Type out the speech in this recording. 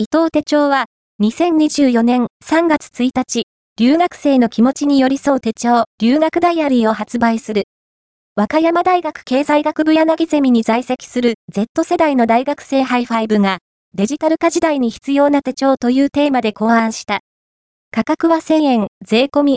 伊藤手帳は、2024年3月1日、留学生の気持ちに寄り添う手帳、留学ダイアリーを発売する。和歌山大学経済学部柳ゼミに在籍する Z 世代の大学生ハイファイブが、デジタル化時代に必要な手帳というテーマで考案した。価格は1000円、税込み